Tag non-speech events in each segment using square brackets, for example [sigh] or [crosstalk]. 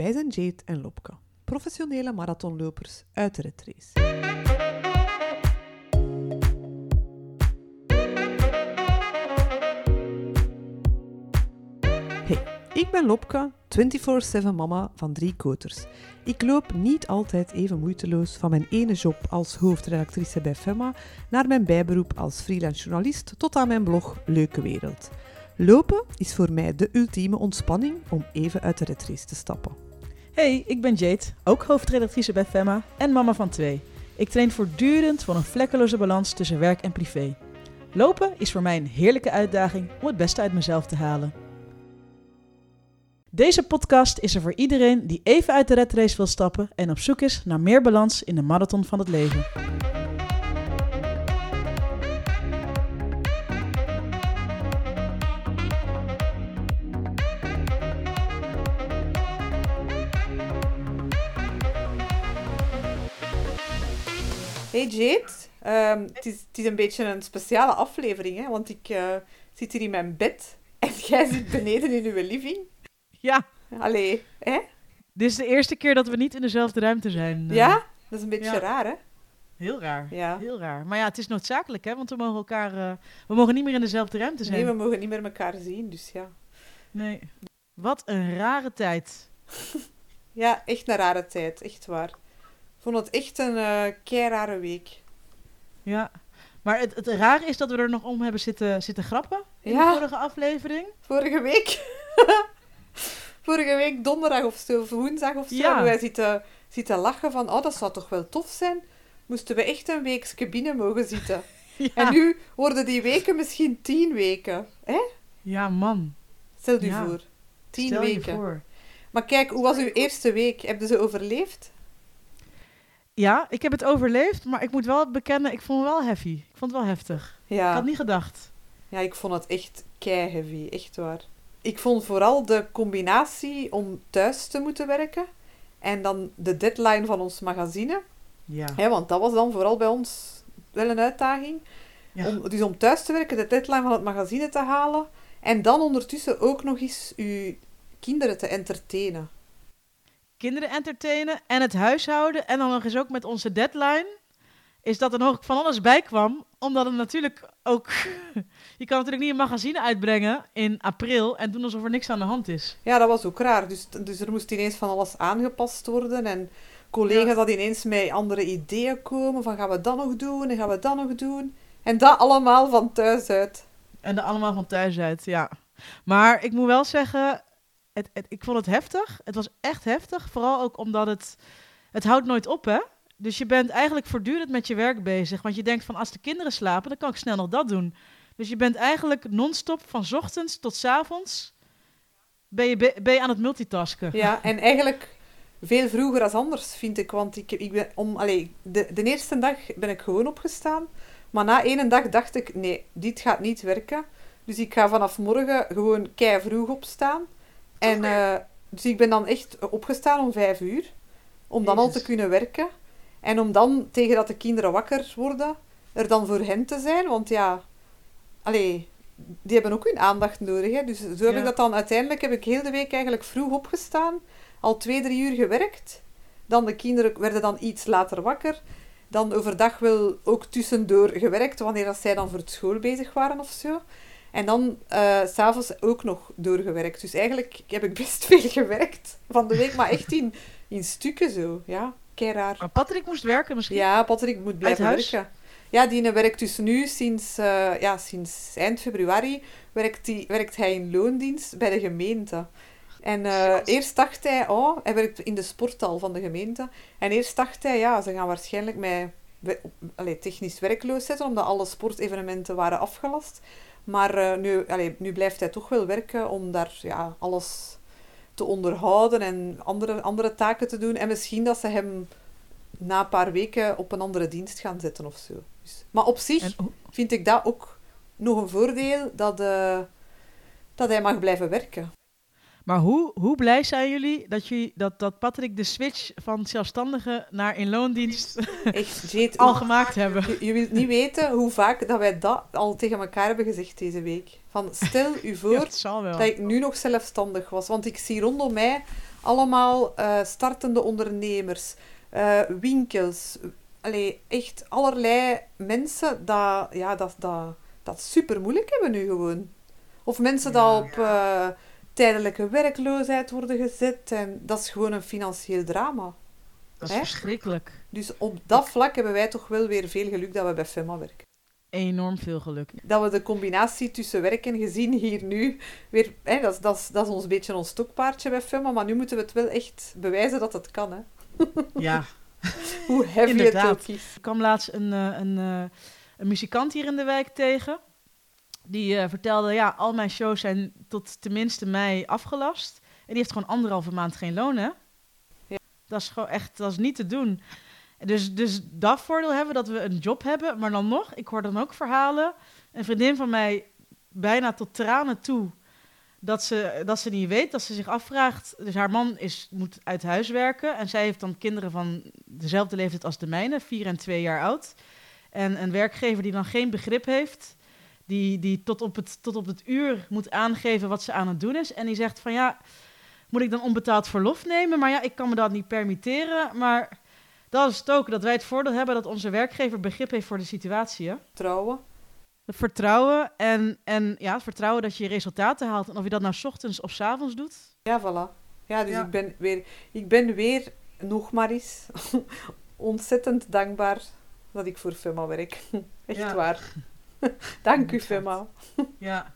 Wij zijn Jade en Lopke, professionele marathonlopers uit de retrace. Hey, ik ben Lopke, 24-7 mama van drie koters. Ik loop niet altijd even moeiteloos van mijn ene job als hoofdredactrice bij Femma naar mijn bijberoep als freelance journalist tot aan mijn blog Leuke Wereld. Lopen is voor mij de ultieme ontspanning om even uit de retrace te stappen. Hey, ik ben Jade, ook hoofdredactrice bij Femma en mama van twee. Ik train voortdurend voor een vlekkeloze balans tussen werk en privé. Lopen is voor mij een heerlijke uitdaging om het beste uit mezelf te halen. Deze podcast is er voor iedereen die even uit de red race wil stappen en op zoek is naar meer balans in de marathon van het leven. Hey Jade, Ehm, het, is, het is een beetje een speciale aflevering, hè, want ik eh, zit hier in mijn bed [laughs] en jij zit beneden in uw living. Ja, Allee, hè? dit is de eerste keer dat we niet in dezelfde ruimte zijn. eh. Ja? Dat is een beetje Ja. raar, hè? Heel raar. Ja. Heel raar. Maar ja, het is noodzakelijk, hè? Want we mogen elkaar... eh, we mogen niet meer in dezelfde ruimte zijn. Nee, we mogen niet meer elkaar zien, dus ja. Nee. Wat een rare tijd. [laughs] Ja, echt een rare tijd, echt waar. Vond het echt een eh kei rare week. Ja. Maar het, het rare is dat we er nog om hebben zitten, zitten grappen in Ja. de vorige aflevering. Vorige week... [laughs] Vorige week donderdag of zo, of woensdag of zo, Ja. hebben wij zitten, zitten lachen van, oh, dat zou toch wel tof zijn? Moesten we echt een weekje binnen mogen zitten. [laughs] Ja, En nu worden die weken misschien tien weken. Hè? ja man. Stel u Ja. voor. Tien Stel je weken. voor. Maar kijk, hoe was uw eerste week? Hebben ze overleefd? Ja, ik heb het overleefd, maar ik moet wel bekennen, ik vond het wel heavy. Ik vond het wel heftig. Ik Ja. had niet gedacht. ja, ik vond het echt kei heavy. Echt waar. Ik vond vooral de combinatie om thuis te moeten werken en dan de deadline van ons magazine. Ja. Hè, want dat was dan vooral bij ons wel een uitdaging. Ja. Om, dus om thuis te werken, de deadline van het magazine te halen. En dan ondertussen ook nog eens uw kinderen te entertainen. Kinderen entertainen en het huishouden. En dan nog eens ook met onze deadline. Is dat er nog van alles bij kwam. Omdat het natuurlijk ook... [laughs] je kan natuurlijk niet een magazine uitbrengen in april en doen alsof er niks aan de hand is. Ja, dat was ook raar. Dus, dus er moest ineens van alles aangepast worden. En collega's Ja. hadden ineens met andere ideeën komen. Van gaan we dat nog doen en gaan we dat nog doen. En dat allemaal van thuis uit. En er allemaal van thuis uit, ja. Maar ik moet wel zeggen, ik vond het heftig. Het was echt heftig. Vooral ook omdat het... Het houdt nooit op, hè? Dus je bent eigenlijk voortdurend met je werk bezig. Want je denkt van, als de kinderen slapen, dan kan ik snel nog dat doen. Dus je bent eigenlijk non-stop van ochtends tot 's avonds... Ben je, be- ben aan het multitasken. Ja, en eigenlijk veel vroeger als anders, vind ik. Want ik, ik ben om, de, de eerste dag ben ik gewoon opgestaan. Maar na één dag dacht ik, nee, dit gaat niet werken. Dus ik ga vanaf morgen gewoon kei vroeg opstaan. En, eh, dus ik ben dan echt opgestaan om vijf uur. Om dan al te kunnen werken. En om dan, tegen dat de kinderen wakker worden, er dan voor hen te zijn. Want ja, allee, die hebben ook hun aandacht nodig. Hè? Dus zo heb Ja. ik dat dan uiteindelijk, heb ik heel de week eigenlijk vroeg opgestaan. Al twee, drie uur gewerkt. Dan de kinderen werden dan iets later wakker. Dan overdag wel ook tussendoor gewerkt, wanneer dat zij dan voor het school bezig waren of zo. En dan eh, s s'avonds ook nog doorgewerkt. Dus eigenlijk heb ik best [laughs] veel gewerkt van de week, maar echt in, in stukken zo. Ja, kei raar. Maar Patrick moest werken misschien? Ja, Patrick moet blijven werken. Ja, die werkt dus nu sinds, eh, ja, sinds eind februari werkt, die, werkt hij in loondienst bij de gemeente. En eh, eerst dacht hij, oh, hij werkt in de sporthal van de gemeente. En eerst dacht hij, ja, ze gaan waarschijnlijk mij we- allee, technisch werkloos zetten, omdat alle sportevenementen waren afgelast. Maar eh, nu, allee, nu blijft hij toch wel werken om daar ja, alles te onderhouden en andere, andere taken te doen. En misschien dat ze hem na een paar weken op een andere dienst gaan zetten of zo. Dus, maar op zich vind ik dat ook nog een voordeel dat, eh, dat hij mag blijven werken. Maar hoe, hoe blij zijn jullie dat, jullie dat, dat Patrick de switch van zelfstandige naar in loondienst [laughs] al hoe- gemaakt hebben? je, je wilt niet weten hoe vaak dat wij dat al tegen elkaar hebben gezegd deze week. Van, stel u [laughs] voor Ja, dat ik nu nog zelfstandig was. Want ik zie rondom mij allemaal eh, startende ondernemers, eh, winkels. Allee, echt allerlei mensen dat, ja, dat, dat, dat super moeilijk hebben nu gewoon. Of mensen Ja. dat op eh, tijdelijke werkloosheid worden gezet. En dat is gewoon een financieel drama. Dat is Hè? verschrikkelijk. Dus op dat vlak hebben wij toch wel weer veel geluk dat we bij FEMA werken. Enorm veel geluk. Dat we de combinatie tussen werk en gezin hier nu weer... Hè, dat, is, dat, dat is ons beetje ons stokpaardje bij FEMA, maar nu moeten we het wel echt bewijzen dat het kan. Hè. [laughs] Ja. Hoe heavy Inderdaad. het ook is. Ik kwam laatst een, eh, een, eh, een muzikant hier in de wijk tegen. Die eh, vertelde, ja, al mijn shows zijn tot tenminste mei afgelast. En die heeft gewoon anderhalve maand geen loon, hè? Ja. Dat is gewoon echt, dat is niet te doen. Dus, dus dat voordeel hebben dat we een job hebben. Maar dan nog, ik hoor dan ook verhalen. Een vriendin van mij, bijna tot tranen toe, dat ze, dat ze niet weet, dat ze zich afvraagt. Dus haar man is, moet uit huis werken. En zij heeft dan kinderen van dezelfde leeftijd als de mijne, vier en twee jaar oud. En een werkgever die dan geen begrip heeft, die, die tot, op het, tot op het uur moet aangeven wat ze aan het doen is. En die zegt van ja, moet ik dan onbetaald verlof nemen? Maar ja, ik kan me dat niet permitteren. Maar dat is het ook, dat wij het voordeel hebben dat onze werkgever begrip heeft voor de situatie. Hè? Trouwen. Het vertrouwen en, en ja, het vertrouwen dat je resultaten haalt. En of je dat nou 's ochtends of 's avonds doet. Ja, voilà. Ja, dus Ja. Ik, ben weer, ik ben weer, nog maar eens, [laughs] ontzettend dankbaar dat ik voor FEMA werk. [laughs] Echt Ja. waar. [laughs] Dank u. FEMA. Ja.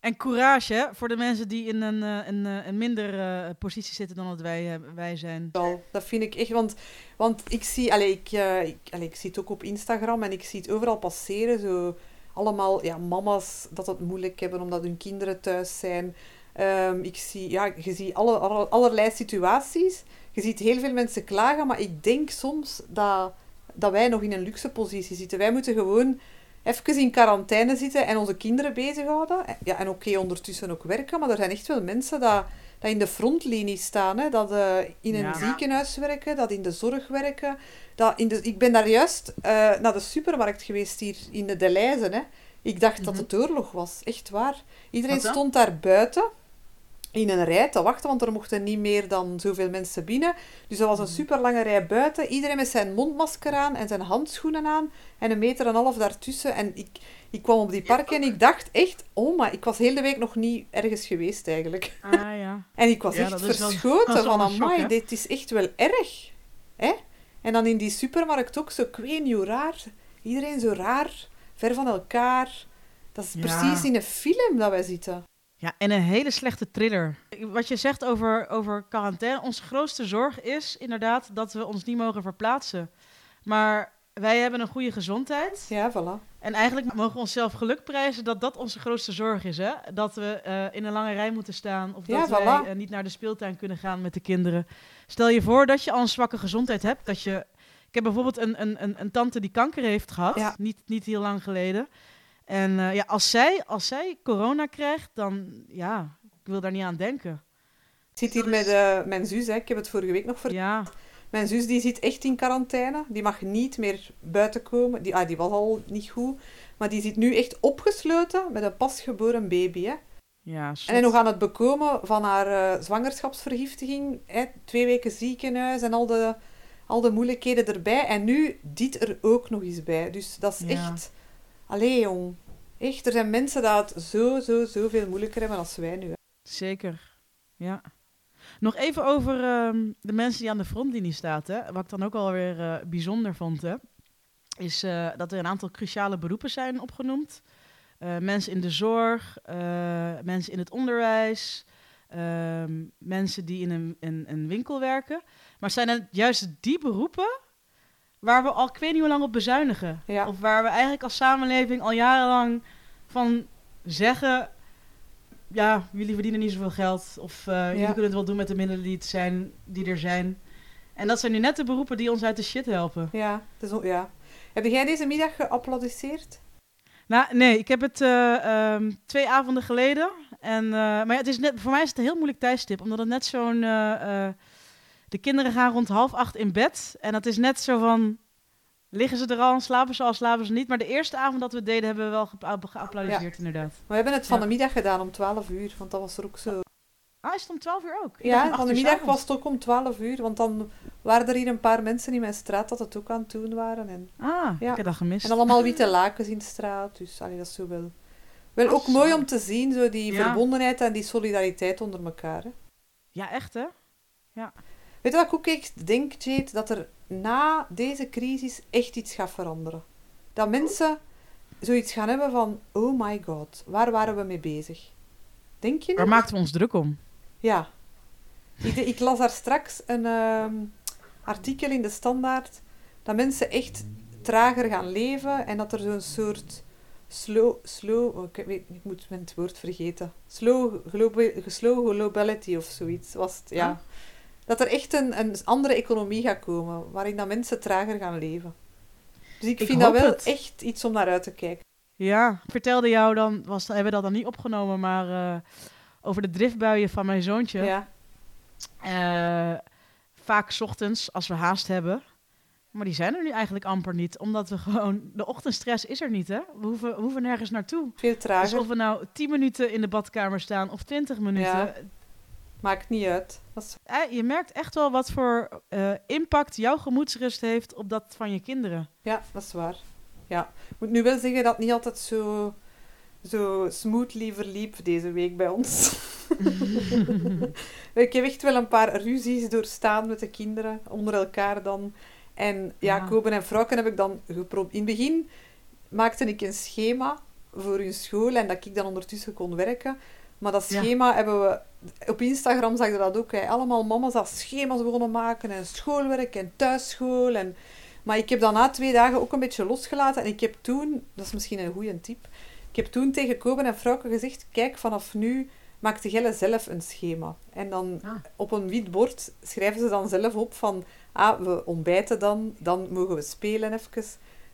En courage hè, voor de mensen die in een, eh, een, eh, een minder eh, positie zitten dan dat wij, wij zijn. Dat vind ik echt, want, want ik zie, allee, ik, eh, ik, ik zie het ook op Instagram en ik zie het overal passeren, zo allemaal ja, mama's dat het moeilijk hebben omdat hun kinderen thuis zijn. Ehm, ik zie, ja, je ziet alle, alle- allerlei situaties. Je ziet heel veel mensen klagen, maar ik denk soms dat, dat wij nog in een luxe positie zitten. Wij moeten gewoon even in quarantaine zitten en onze kinderen bezighouden. Ja, en oké, ondertussen ook werken, maar er zijn echt wel mensen dat, dat in de frontlinie staan. Hè? Dat eh, in een Ja. ziekenhuis werken, dat in de zorg werken. Dat in de, ik ben daar juist eh, naar de supermarkt geweest hier in de Deleuze. Hè? Ik dacht dat Mhm. het oorlog was, echt waar. Iedereen stond daar buiten in een rij te wachten, want er mochten niet meer dan zoveel mensen binnen. Dus er was een Mhm. super lange rij buiten. Iedereen met zijn mondmasker aan en zijn handschoenen aan en een meter en een half daartussen. En ik, ik kwam op die park en ik dacht echt, oh maar ik was heel de week nog niet ergens geweest eigenlijk. Ah [laughs] ja. En ik was Ja, echt dat verschoten dat wel van, shock, amai, dit is echt wel erg. Hè? En dan in die supermarkt ook zo, ik weet niet hoe raar. Iedereen zo raar, ver van elkaar. Dat is Ja. precies in een film dat wij zitten. Ja, en een hele slechte thriller. Wat je zegt over, over quarantaine, onze grootste zorg is inderdaad dat we ons niet mogen verplaatsen. Maar wij hebben een goede gezondheid. Ja, voilà. En eigenlijk mogen we onszelf geluk prijzen dat dat onze grootste zorg is. Hè? Dat we eh, in een lange rij moeten staan. Of Ja, dat wij voilà. eh, niet naar de speeltuin kunnen gaan met de kinderen. Stel je voor dat je al een zwakke gezondheid hebt. Dat je... Ik heb bijvoorbeeld een, een, een, een tante die kanker heeft gehad. Ja. Niet, niet heel lang geleden. En eh, ja, als zij, als zij corona krijgt, dan ja, ik wil daar niet aan denken. Ik zit hier met eh, mijn zus, hè. ik heb het vorige week nog verteld. Ja, Mijn zus die zit echt in quarantaine. Die mag niet meer buiten komen. Die, ah, die was al niet goed. Maar die zit nu echt opgesloten met een pasgeboren baby. Hè. ja. En nog aan het bekomen van haar eh, zwangerschapsvergiftiging. Hè. Twee weken ziekenhuis en al de, al de moeilijkheden erbij. En nu dit er ook nog eens bij. Dus dat is Ja. echt... Allee, jong. Echt, er zijn mensen die het zo, zo, zoveel moeilijker hebben als wij nu. Zeker, ja. Nog even over ehm, de mensen die aan de frontlinie staan. Hè. Wat ik dan ook alweer eh bijzonder vond, hè, is eh, dat er een aantal cruciale beroepen zijn opgenoemd. Eh, mensen in de zorg, mensen in het onderwijs, ehm, mensen die in een, een, een winkel werken. Maar zijn het juist die beroepen waar we al ik weet niet hoe lang op bezuinigen? Ja. Of waar we eigenlijk als samenleving al jarenlang van zeggen... Ja, jullie verdienen niet zoveel geld. Of eh, jullie kunnen het wel doen met de middelen die, het zijn, die er zijn. En dat zijn nu net de beroepen die ons uit de shit helpen. Ja, het is, o- ja. Heb jij deze middag geapplaudisseerd? Nou, nee, ik heb het eh, ehm, twee avonden geleden. En, eh, maar ja, het is net, voor mij is het een heel moeilijk tijdstip. Omdat het net zo'n... de kinderen gaan rond half acht in bed. En dat is net zo van... Liggen ze er al en slapen ze al, slapen ze niet. Maar de eerste avond dat we het deden, hebben we wel geappa- geapplaudiseerd, inderdaad. We hebben het van Ja. de middag gedaan om 12 uur, want dat was er ook zo. Ah, is het om 12 uur ook? Ik Ja, van de middag was het ook om 12 uur, want dan waren er hier een paar mensen in mijn straat dat het ook aan het doen waren. En, Ah, Ja. ik heb dat gemist. en allemaal witte [laughs] lakens in de straat, dus allee, dat is zo wel... Wel ook mooi om te zien, zo die Ja. verbondenheid en die solidariteit onder elkaar. Hè. Ja, echt hè? Weet je wat ik ook echt denk, Jade? Dat er na deze crisis echt iets gaat veranderen. Dat mensen zoiets gaan hebben van, oh my god, waar waren we mee bezig? Denk je Waar maakten we ons druk om? Ja. Ik, ik las daar straks een ehm, artikel in de Standaard dat mensen echt trager gaan leven en dat er zo'n soort slow, slow oh, ik, weet, ik moet mijn het woord vergeten. Slow globality of zoiets was het, ja. Ah. Dat er echt een, een andere economie gaat komen, waarin dat mensen trager gaan leven. Dus ik Ik vind dat wel het. echt iets om naar uit te kijken. Ja, ik vertelde jou dan, was, hebben we dat dan niet opgenomen, maar eh, over de driftbuien van mijn zoontje. Ja. Eh, vaak 's ochtends, als we haast hebben. Maar die zijn er nu eigenlijk amper niet. Omdat we gewoon... De ochtendstress is er niet, hè? We hoeven, we hoeven nergens naartoe. Veel Dus trager. of we nou 10 minuten in de badkamer staan of 20 minuten. Ja. Maakt niet uit. Is eh, je merkt echt wel wat voor eh, impact jouw gemoedsrust heeft op dat van je kinderen. Ja, dat is waar. Ja. Ik moet nu wel zeggen dat het niet altijd zo, zo smoothly verliep deze week bij ons. [laughs] ik heb echt wel een paar ruzies doorstaan met de kinderen, onder elkaar dan. En ja. Koben en Frauken heb ik dan geprobeerd. In het begin maakte ik een schema voor hun school en dat ik dan ondertussen kon werken. Maar dat Ja. schema hebben we... Op Instagram zag je dat ook. Hè. Allemaal mama's dat schema's begonnen maken en schoolwerk en thuisschool en... Maar ik heb dan na twee dagen ook een beetje losgelaten. En ik heb toen, dat is misschien een goede tip, ik heb toen tegen Koben en Frauke gezegd, kijk, vanaf nu maakt de Gelle zelf een schema. En dan Ah. op een wit bord schrijven ze dan zelf op van, ah, we ontbijten dan, dan mogen we spelen even.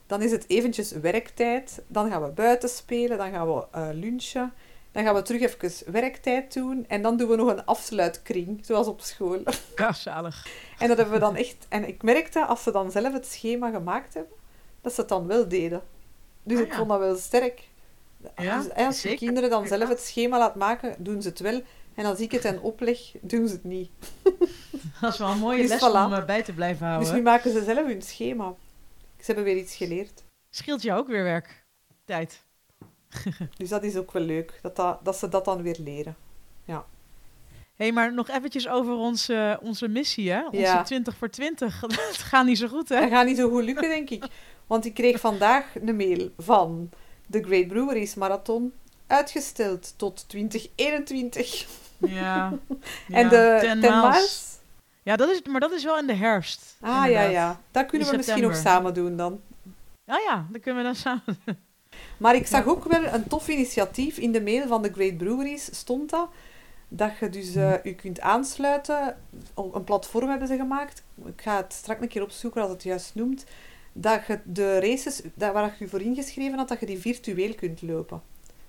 Dan is het eventjes werktijd, dan gaan we buiten spelen, dan gaan we eh, lunchen. Dan gaan we terug even werktijd doen en dan doen we nog een afsluitkring, zoals op school. Ja, zalig. En dat hebben we dan echt... En ik merkte, als ze dan zelf het schema gemaakt hebben, dat ze het dan wel deden. Dus Ah, ik ja. vond dat wel sterk. Ja, dus, eh, als je zeker. kinderen dan zelf het schema laat maken, doen ze het wel. En als ik het hen opleg, doen ze het niet. [laughs] Dat is wel een mooie Dus les voilà. om eh, bij te blijven houden. Dus nu maken ze zelf hun schema. Ze hebben weer iets geleerd. Scheelt jou ook weer werk. Tijd. [laughs] Dus dat is ook wel leuk, dat, dat, dat ze dat dan weer leren. Hé, hey, maar nog eventjes over onze, onze missie, hè? Onze Ja. 20 voor 20. Het [laughs] gaat niet zo goed, hè? Dat gaat niet zo goed lukken, denk ik. Want ik kreeg vandaag een mail van de Great Breweries Marathon. Uitgesteld tot 2021. [laughs] Ja. en de 10 10 miles. Ja, dat is, maar dat is wel in de herfst. Ah, ja, inderdaad. ja. Dat kunnen In we misschien nog september. samen doen dan. Ah ja, dan kunnen we dan samen. Maar ik zag ook wel een tof initiatief in de mail van de Great Breweries, stond dat. Dat je dus eh, Mhm. je kunt aansluiten. Een platform hebben ze gemaakt. Ik ga het straks een keer opzoeken als het juist noemt. Dat je de races daar waar je je voor ingeschreven had, dat je die virtueel kunt lopen.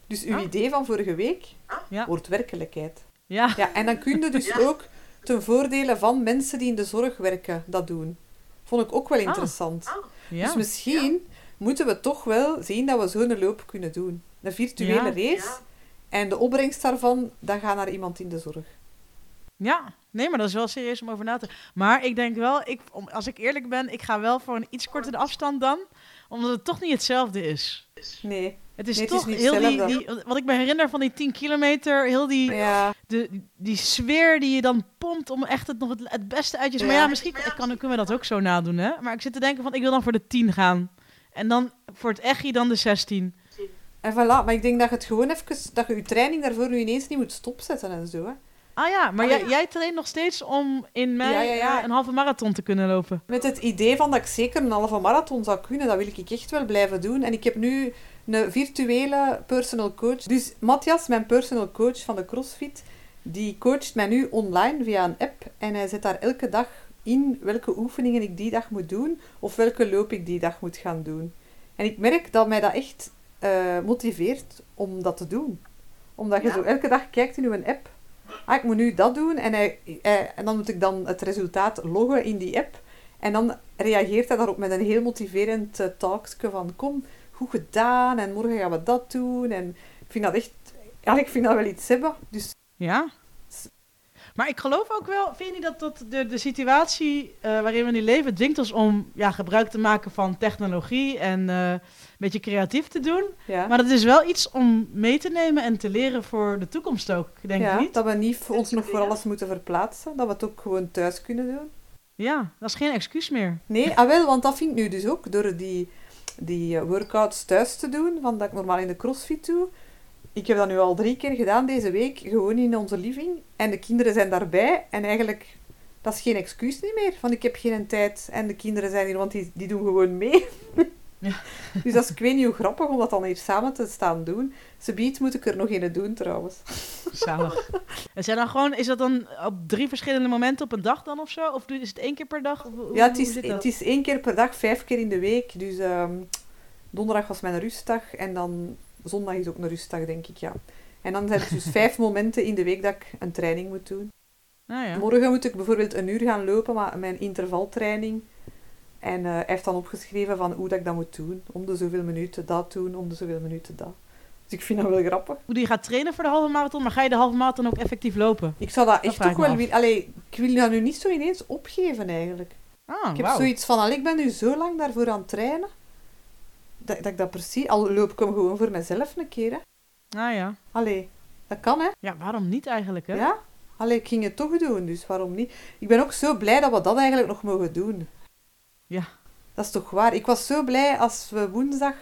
Dus uw Ah. idee van vorige week Ja. wordt werkelijkheid. Ja. Ja, en dan kun je dus ook ten voordele van mensen die in de zorg werken dat doen. Vond ik ook wel interessant. ja. Dus misschien moeten we toch wel zien dat we zo'n loop kunnen doen. Een virtuele Ja. race. En de opbrengst daarvan, dat gaat naar iemand in de zorg. Ja, nee, maar dat is wel serieus om over na te... Maar ik denk wel, ik, om, als ik eerlijk ben, ik ga wel voor een iets kortere afstand dan. Omdat het toch niet hetzelfde is. Nee. Het is Nee, het is toch niet heel die. Wat ik me herinner van die 10 kilometer, heel die, Ja, de, die sfeer die je dan pompt om echt het, nog het, het beste uit je... Maar Ja. ja, misschien kan, kunnen we dat ook zo nadoen, hè? Maar ik zit te denken van, ik wil dan voor de 10 gaan. En dan voor het echi dan de 16. en voilà. Maar ik denk dat je het gewoon even... Dat je je training daarvoor nu ineens niet moet stopzetten en zo. Hè. Ah ja, maar Ah, jij, ja. jij traint nog steeds om in mei Ja, ja, ja. eh, een halve marathon te kunnen lopen. Met het idee van dat ik zeker een halve marathon zou kunnen. Dat wil ik echt wel blijven doen. En ik heb nu een virtuele personal coach. Dus Matthias, mijn personal coach van de CrossFit, die coacht mij nu online via een app. En hij zet daar elke dag in welke oefeningen ik die dag moet doen. Of welke loop ik die dag moet gaan doen. En ik merk dat mij dat echt eh, motiveert om dat te doen. Omdat je zo elke dag kijkt in uw app. Ah, ik moet nu dat doen. En, hij, hij- en dan moet ik dan het resultaat loggen in die app. En dan reageert hij daarop met een heel motiverend uh, talkje van kom, goed gedaan en morgen gaan we dat doen. En ik vind dat echt, ja, ik vind dat wel iets hebben. Dus Ja? Maar ik geloof ook wel, vind je niet dat, dat de, de situatie eh, waarin we nu leven dwingt ons om ja, gebruik te maken van technologie en eh, een beetje creatief te doen. Ja. Maar dat is wel iets om mee te nemen en te leren voor de toekomst ook, denk ja, ik niet? dat we niet voor ons nog voor alles moeten verplaatsen. Dat we het ook gewoon thuis kunnen doen. Ja, dat is geen excuus meer. Nee, ah wel, want dat vind ik nu dus ook. Door die, die eh, workouts thuis te doen, van dat ik normaal in de crossfit doe. Ik heb dat nu al drie keer gedaan deze week, gewoon in onze living. En de kinderen zijn daarbij. En eigenlijk, dat is geen excuus niet meer. Van ik heb geen tijd en de kinderen zijn hier, want die, die doen gewoon mee. Ja. [laughs] Dus dat is, ik weet niet hoe grappig om dat dan hier samen te staan doen. Ze biedt moet ik er nog een doen trouwens. Zalig. En zijn dan gewoon, is dat dan op drie verschillende momenten op een dag dan of zo? Of is het één keer per dag? Hoe- Ja, het is, het is één keer per dag, vijf keer in de week. Dus ehm, donderdag was mijn rustdag en dan zondag is ook een rustdag, denk ik, ja. En dan zijn het dus vijf [laughs] momenten in de week dat ik een training moet doen. Nou ja. Morgen moet ik bijvoorbeeld een uur gaan lopen, maar mijn intervaltraining. En eh, hij heeft dan opgeschreven van hoe dat ik dat moet doen. Om de zoveel minuten dat doen, om de zoveel minuten dat. Dus ik vind dat wel grappig. Hoe je gaat trainen voor de halve marathon, maar ga je de halve marathon ook effectief lopen? Ik zou dat echt vraag ook wel willen... Allee, ik wil dat nu niet zo ineens opgeven eigenlijk. Ah, Ik heb zoiets van, al ik ben nu zo lang daarvoor aan het trainen, dat, dat ik dat precies... Al loop ik hem gewoon voor mezelf een keer, hè. Ah ja. Allee, dat kan, hè. Ja, waarom niet eigenlijk, hè? Ja? Allee, ik ging het toch doen, dus waarom niet? Ik ben ook zo blij dat we dat eigenlijk nog mogen doen. Ja. Dat is toch waar? Ik was zo blij als we woensdag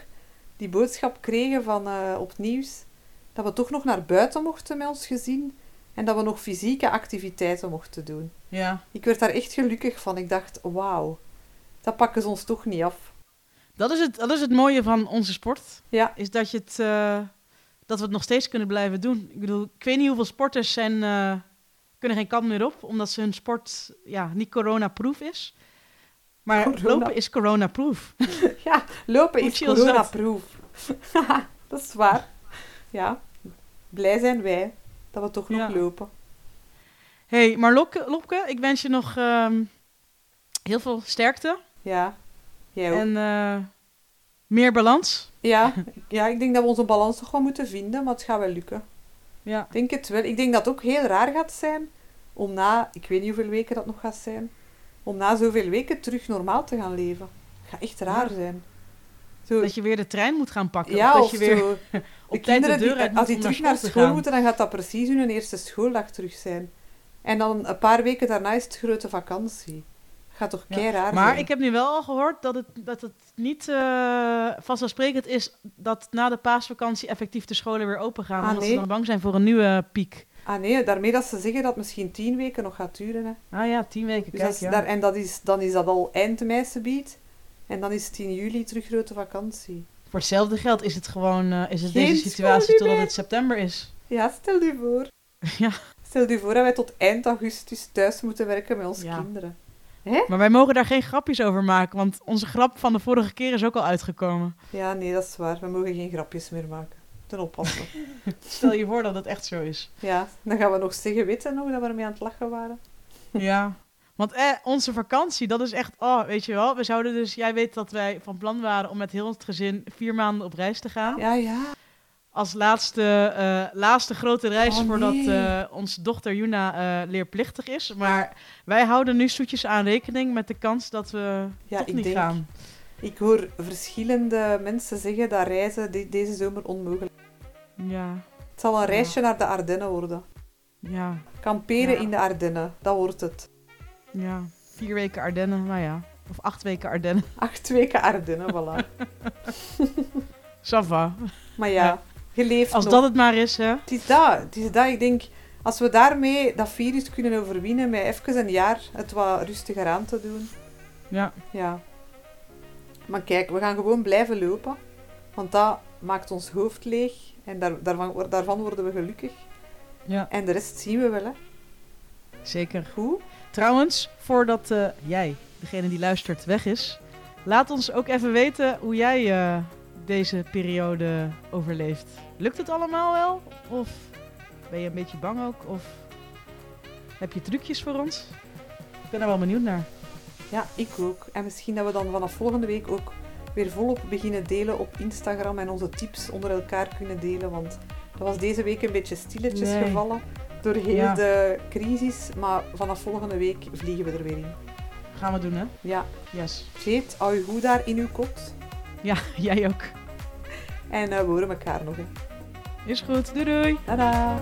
die boodschap kregen van, eh, op het nieuws, dat we toch nog naar buiten mochten met ons gezin en dat we nog fysieke activiteiten mochten doen. Ja. Ik werd daar echt gelukkig van. Ik dacht, wauw, dat pakken ze ons toch niet af. Dat is, het, dat is het mooie van onze sport. Ja. Is dat, je het, eh, dat we het nog steeds kunnen blijven doen. Ik bedoel, ik weet niet hoeveel sporters zijn, eh, kunnen geen kant meer op, omdat ze hun sport ja, niet corona-proof is. Maar Corona. lopen is corona-proof. [laughs] Ja, lopen is corona-proof. [laughs] dat is waar. Ja, blij zijn wij dat we toch nog Ja. lopen. hey, maar Lopke, Lopke, ik wens je nog ehm, heel veel sterkte Ja, jij ook. en eh, meer balans. Ja, [laughs] ja, ik denk dat we onze balans toch wel moeten vinden, maar het gaat wel lukken. Ja. Ik denk het wel. Ik denk dat het ook heel raar gaat zijn om na, ik weet niet hoeveel weken dat nog gaat zijn, om na zoveel weken terug normaal te gaan leven. Het gaat echt raar Ja. zijn. Zo, Dat je weer de trein moet gaan pakken. ja, of dat je weer zo. [laughs] op De tijd de kinderen, deur die, als die terug naar school school moeten, dan gaat dat precies hun eerste schooldag terug zijn. En dan een paar weken daarna is het grote vakantie. Gaat toch Ja. kei raar Maar ik heb nu wel al gehoord dat het, dat het niet eh, vanzelfsprekend is dat na de paasvakantie effectief de scholen weer open gaan. Ah, omdat ze nee? dan bang zijn voor een nieuwe piek. Ah nee, daarmee dat ze zeggen dat het misschien tien weken nog gaat duren. Hè. Ah ja, tien weken. Dus Kijk, dat is ja. daar, en dat is, dan is dat al eind mei biedt. En dan is het in juli terug grote vakantie. Voor hetzelfde geld is het gewoon eh, is het Geen deze situatie totdat het september is. Ja, stel je voor. [laughs] Ja. Stel je voor dat wij tot eind augustus thuis moeten werken met onze Ja. kinderen. Maar wij mogen daar geen grapjes over maken, want onze grap van de vorige keer is ook al uitgekomen. Ja, nee, dat is waar. We mogen geen grapjes meer maken. Ten oppassen. [laughs] Stel je voor dat het echt zo is. ja, dan gaan we nog zeggen, weten nog dat we ermee aan het lachen waren? [laughs] Ja. Want eh, onze vakantie, dat is echt, oh, weet je wel, we zouden dus, jij weet dat wij van plan waren om met heel het gezin vier maanden op reis te gaan. Ja, ja. Als laatste, eh, laatste grote reis Oh, voordat nee. eh, onze dochter Juna eh, leerplichtig is. Maar wij houden nu zoetjes aan rekening met de kans dat we Ja, toch ik niet denk- gaan. Ik hoor verschillende mensen zeggen dat reizen de- deze zomer onmogelijk Ja, Het zal een Ja. reisje naar de Ardennen worden. ja, Kamperen Ja. in de Ardennen, dat wordt het. ja. Vier weken Ardennen, nou ja. Of acht weken Ardennen. Acht weken Ardennen, voilà. [laughs] Sava. Maar Ja. Je leeft Als nog. dat het maar is, hè. Het is dat, het is dat. Ik denk, als we daarmee dat virus kunnen overwinnen, met even een jaar het wat rustiger aan te doen. Ja, Ja. Maar kijk, we gaan gewoon blijven lopen. Want dat maakt ons hoofd leeg. En daar, daarvan, daarvan worden we gelukkig. ja, En de rest zien we wel, hè. zeker. Goed? Trouwens, voordat eh, jij, degene die luistert, weg is, laat ons ook even weten hoe jij eh, deze periode overleeft. Lukt het allemaal wel? Of ben je een beetje bang ook? Of heb je trucjes voor ons? Ik ben er wel benieuwd naar. Ja, ik ook. En misschien dat we dan vanaf volgende week ook weer volop beginnen delen op Instagram en onze tips onder elkaar kunnen delen. Want dat was deze week een beetje stilletjes gevallen door heel de crisis. Maar vanaf volgende week vliegen we er weer in. Gaan we doen, hè? Ja. Yes. Jeet, hou je goed daar in uw kot. Ja, [laughs] jij ook. En eh, we horen elkaar nog. Is goed. Doei doei. Tada.